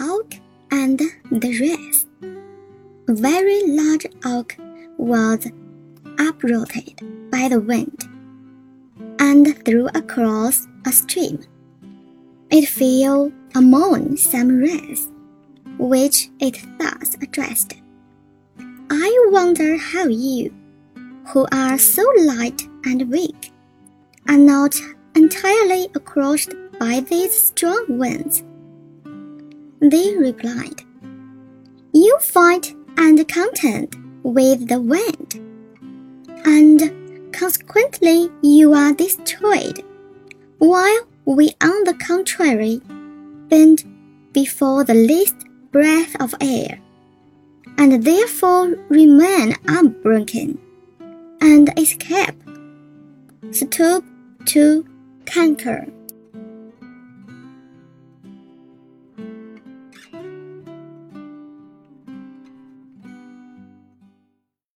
oak and the rest. A very large oak was uprooted by the wind and threw across a stream. It fell among some reeds, which it thus addressed. I wonder how you, who are so light and weak, are not entirely crushed by these strong winds. They replied, You fight and contend with the wind, and consequently you are destroyed, while we, on the contrary, bend before the least breath of air, and therefore remain unbroken, and escape. Stoop to conquer.